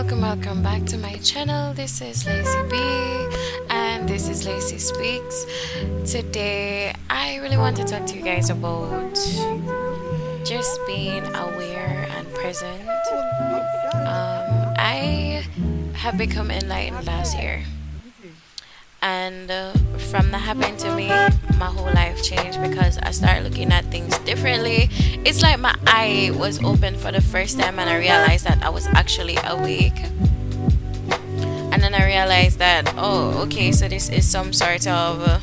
welcome, welcome back to my channel. This is Lacy B, and this is Lacy Speaks. Today, I really want to talk to you guys about just being aware and present. Um, I have become enlightened last year, and uh, from that happened to me, my whole life changed because I started looking at things differently. It's like my eye was open for the first time, and I realized that I was actually awake. And then I realized that, oh, okay, so this is some sort of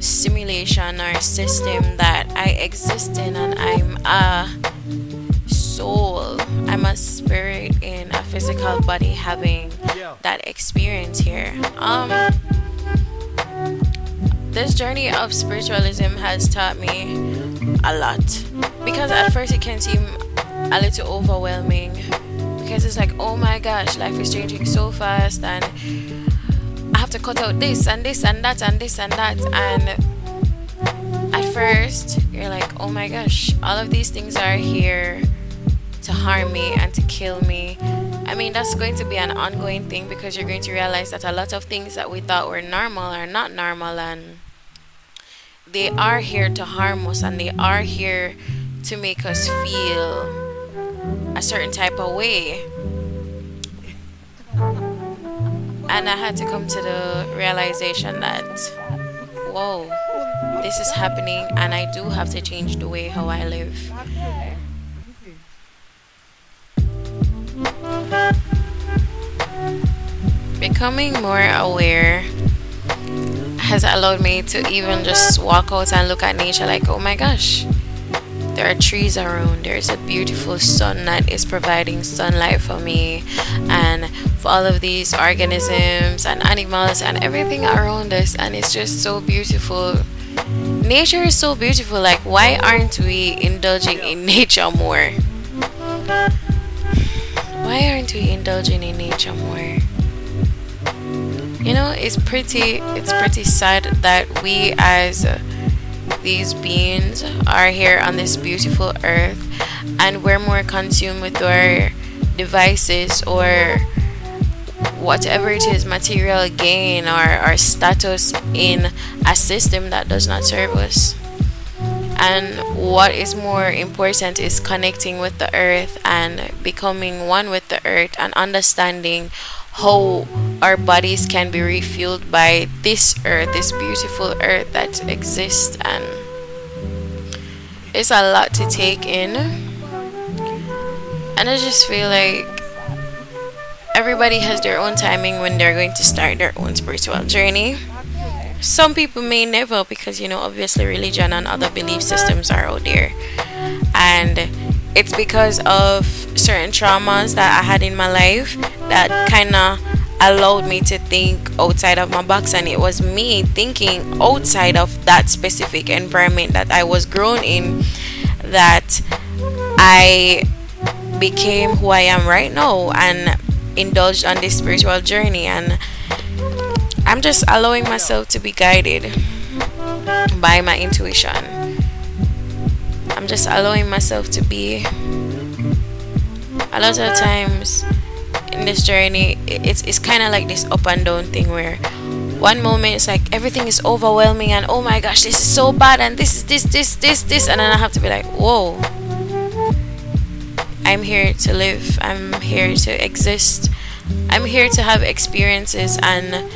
simulation or system that I exist in, and I'm a soul, I'm a spirit in a physical body having that experience here. Um, this journey of spiritualism has taught me a lot. Because at first it can seem a little overwhelming. Because it's like oh my gosh life is changing so fast and i have to cut out this and this and that and this and that. And at first you're like oh my gosh all of these things are here to harm me and to kill me. I mean, that's going to be an ongoing thing because you're going to realize that a lot of things that we thought were normal are not normal and they are here to harm us and they are here to make us feel a certain type of way. And I had to come to the realization that, whoa, this is happening and I do have to change the way how I live. Becoming more aware has allowed me to even just walk out and look at nature like, oh my gosh, there are trees around, there's a beautiful sun that is providing sunlight for me, and for all of these organisms and animals and everything around us, and it's just so beautiful. Nature is so beautiful, like, why aren't we indulging in nature more? Why aren't we indulging in nature more? You know, it's pretty it's pretty sad that we as these beings are here on this beautiful earth and we're more consumed with our devices or whatever it is material gain or our status in a system that does not serve us. And what is more important is connecting with the earth and becoming one with the earth and understanding how our bodies can be refueled by this earth this beautiful earth that exists and it's a lot to take in. And i just feel like everybody has their own timing when they're going to start their own spiritual journey. Some people may never because you know obviously religion and other belief systems are out there. And it's because of certain traumas that i had in my life that kind of allowed me to think outside of my box and it was me thinking outside of that specific environment that i was grown in that i became who i am right now and indulged on this spiritual journey and I'm just allowing myself to be guided by my intuition. I'm just allowing myself to be. A lot of times in this journey, it's, it's kind of like this up and down thing where one moment it's like everything is overwhelming and oh my gosh, this is so bad and this is this, this, this, this, and then I have to be like, whoa. I'm here to live, I'm here to exist, I'm here to have experiences and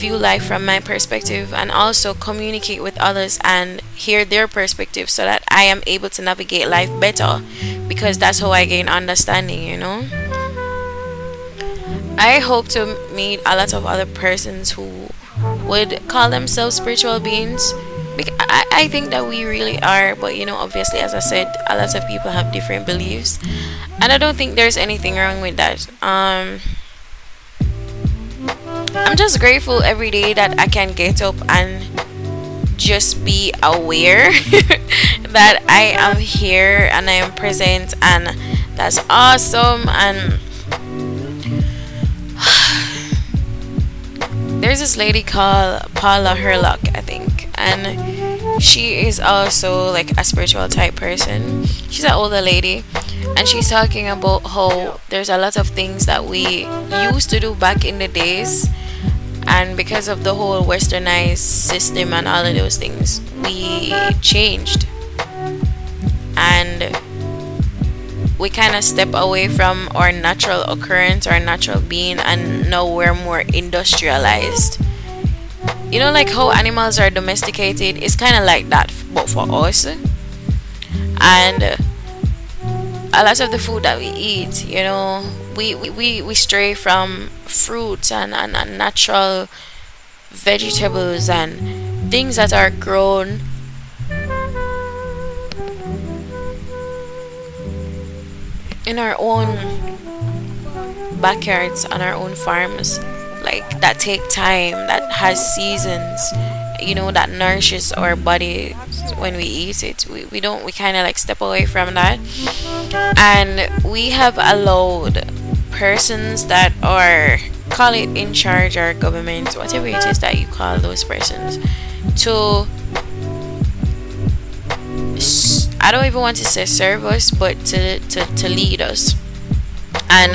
view life from my perspective and also communicate with others and hear their perspective so that I am able to navigate life better because that's how I gain understanding, you know. I hope to meet a lot of other persons who would call themselves spiritual beings. I, I think that we really are, but you know, obviously, as I said, a lot of people have different beliefs, and I don't think there's anything wrong with that. Um, I'm just grateful every day that I can get up and just be aware that I am here and I am present and that's awesome and there's this lady called Paula Herlock I think and she is also like a spiritual type person. She's an older lady and she's talking about how there's a lot of things that we used to do back in the days and because of the whole westernized system and all of those things we changed we kind of step away from our natural occurrence our natural being and now we're more industrialized. You know like how animals are domesticated it's kind of like that but for us. And a lot of the food that we eat you know we we, we, stray from fruits and, and, and natural vegetables and things that are grown in our own backyards on our own farms like that take time that has seasons you know that nourishes our body when we eat it. We, we don't we kind of like step away from that. And we have allowed persons that are call it in charge or government whatever it is that you call those persons to I don't even want to say serve us but to, to, to lead us and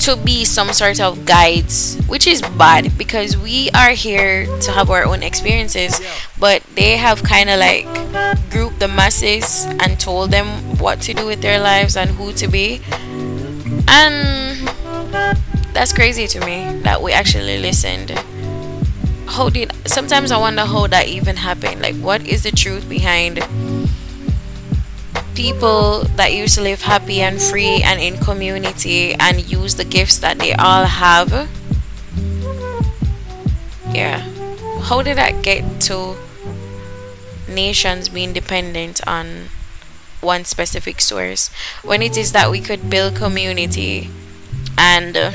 to be some sort of guides, which is bad because we are here to have our own experiences, but they have kind of like grouped the masses and told them what to do with their lives and who to be. And that's crazy to me that we actually listened. How did sometimes I wonder how that even happened? Like, what is the truth behind? people that used to live happy and free and in community and use the gifts that they all have. Yeah. How did that get to nations being dependent on one specific source when it is that we could build community and uh,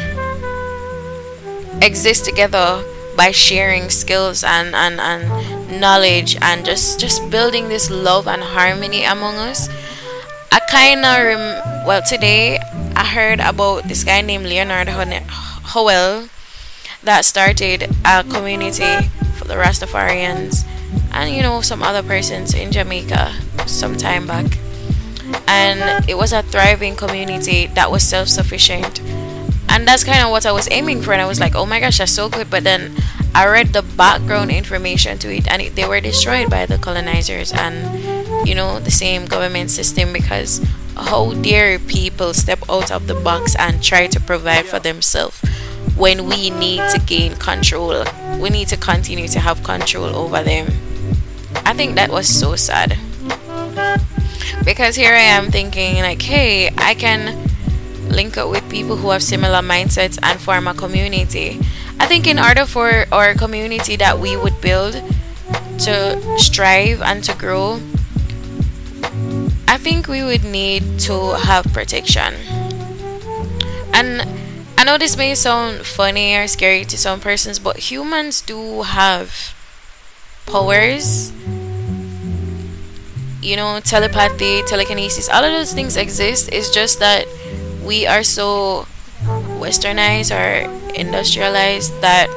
exist together by sharing skills and, and, and knowledge and just just building this love and harmony among us. I kind of rem- well today I heard about this guy named Leonard Howell that started a community for the Rastafarians and you know some other persons in Jamaica some time back. And it was a thriving community that was self-sufficient and that's kind of what I was aiming for and I was like oh my gosh that's so good. But then I read the background information to it and it, they were destroyed by the colonizers and you know the same government system because how dare people step out of the box and try to provide for themselves when we need to gain control we need to continue to have control over them. I think that was so sad. Because here i am thinking like hey i can link up with people who have similar mindsets and form a community i think in order for our community that we would build to strive and to grow I think we would need to have protection. And I know this may sound funny or scary to some persons, but humans do have powers. You know, telepathy, telekinesis, all of those things exist. It's just that we are so westernized or industrialized that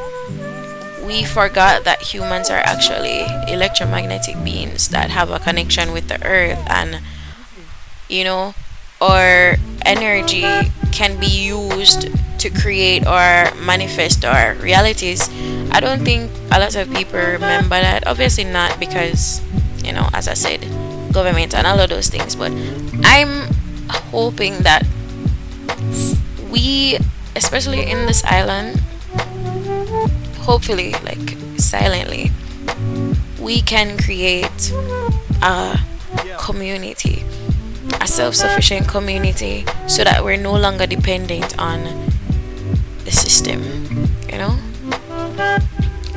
we forgot that humans are actually electromagnetic beings that have a connection with the earth and you know, or energy can be used to create or manifest our realities. I don't think a lot of people remember that. Obviously, not because, you know, as I said, government and all of those things. But I'm hoping that we, especially in this island, hopefully, like silently, we can create a community a self sufficient community so that we're no longer dependent on the system, you know?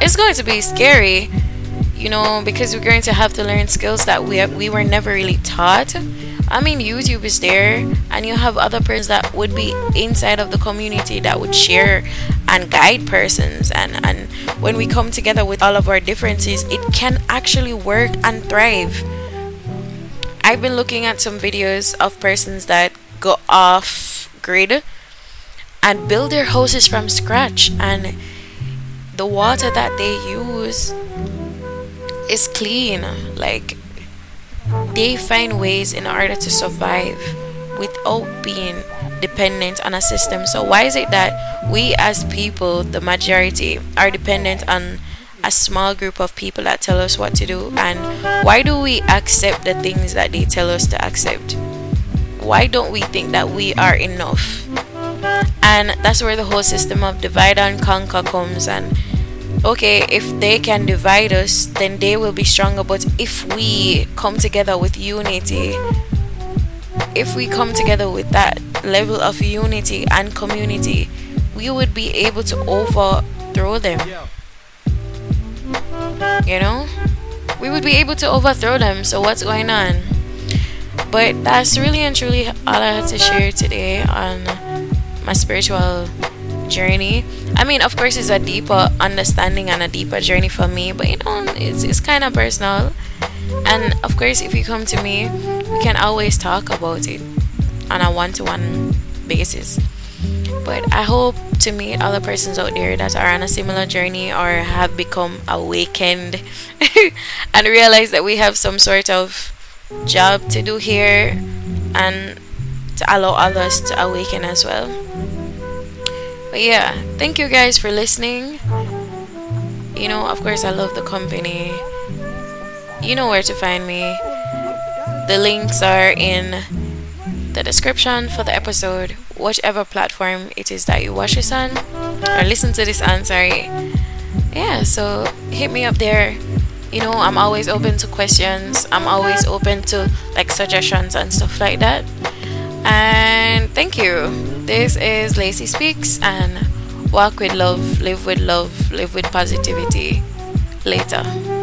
It's going to be scary, you know, because we're going to have to learn skills that we we were never really taught. I mean, YouTube is there, and you have other persons that would be inside of the community that would share and guide persons. And, and when we come together with all of our differences, it can actually work and thrive I've been looking at some videos of persons that go off grid and build their houses from scratch and the water that they use is clean like they find ways in order to survive without being dependent on a system. So, why is it that we as people, the majority, are dependent on a small group of people that tell us what to do? And why do we accept the things that they tell us to accept? Why don't we think that we are enough? And that's where the whole system of divide and conquer comes. And okay, if they can divide us, then they will be stronger. But if we come together with unity, if we come together with that level of unity and community, we would be able to overthrow them. You know? We would be able to overthrow them. So, what's going on? But that's really and truly all I had to share today on my spiritual journey. I mean, of course, it's a deeper understanding and a deeper journey for me, but you know, it's, it's kind of personal. And of course, if you come to me, we can always talk about it on a one to one basis. But I hope to meet other persons out there that are on a similar journey or have become awakened and realize that we have some sort of job to do here and to allow others to awaken as well. But yeah, thank you guys for listening. You know, of course, I love the company. You know where to find me. The links are in the description for the episode, whichever platform it is that you watch this on or listen to this on. Sorry. Yeah, so hit me up there. You know, I'm always open to questions. I'm always open to like suggestions and stuff like that. And thank you. This is Lacy Speaks and walk with love, live with love, live with positivity. Later.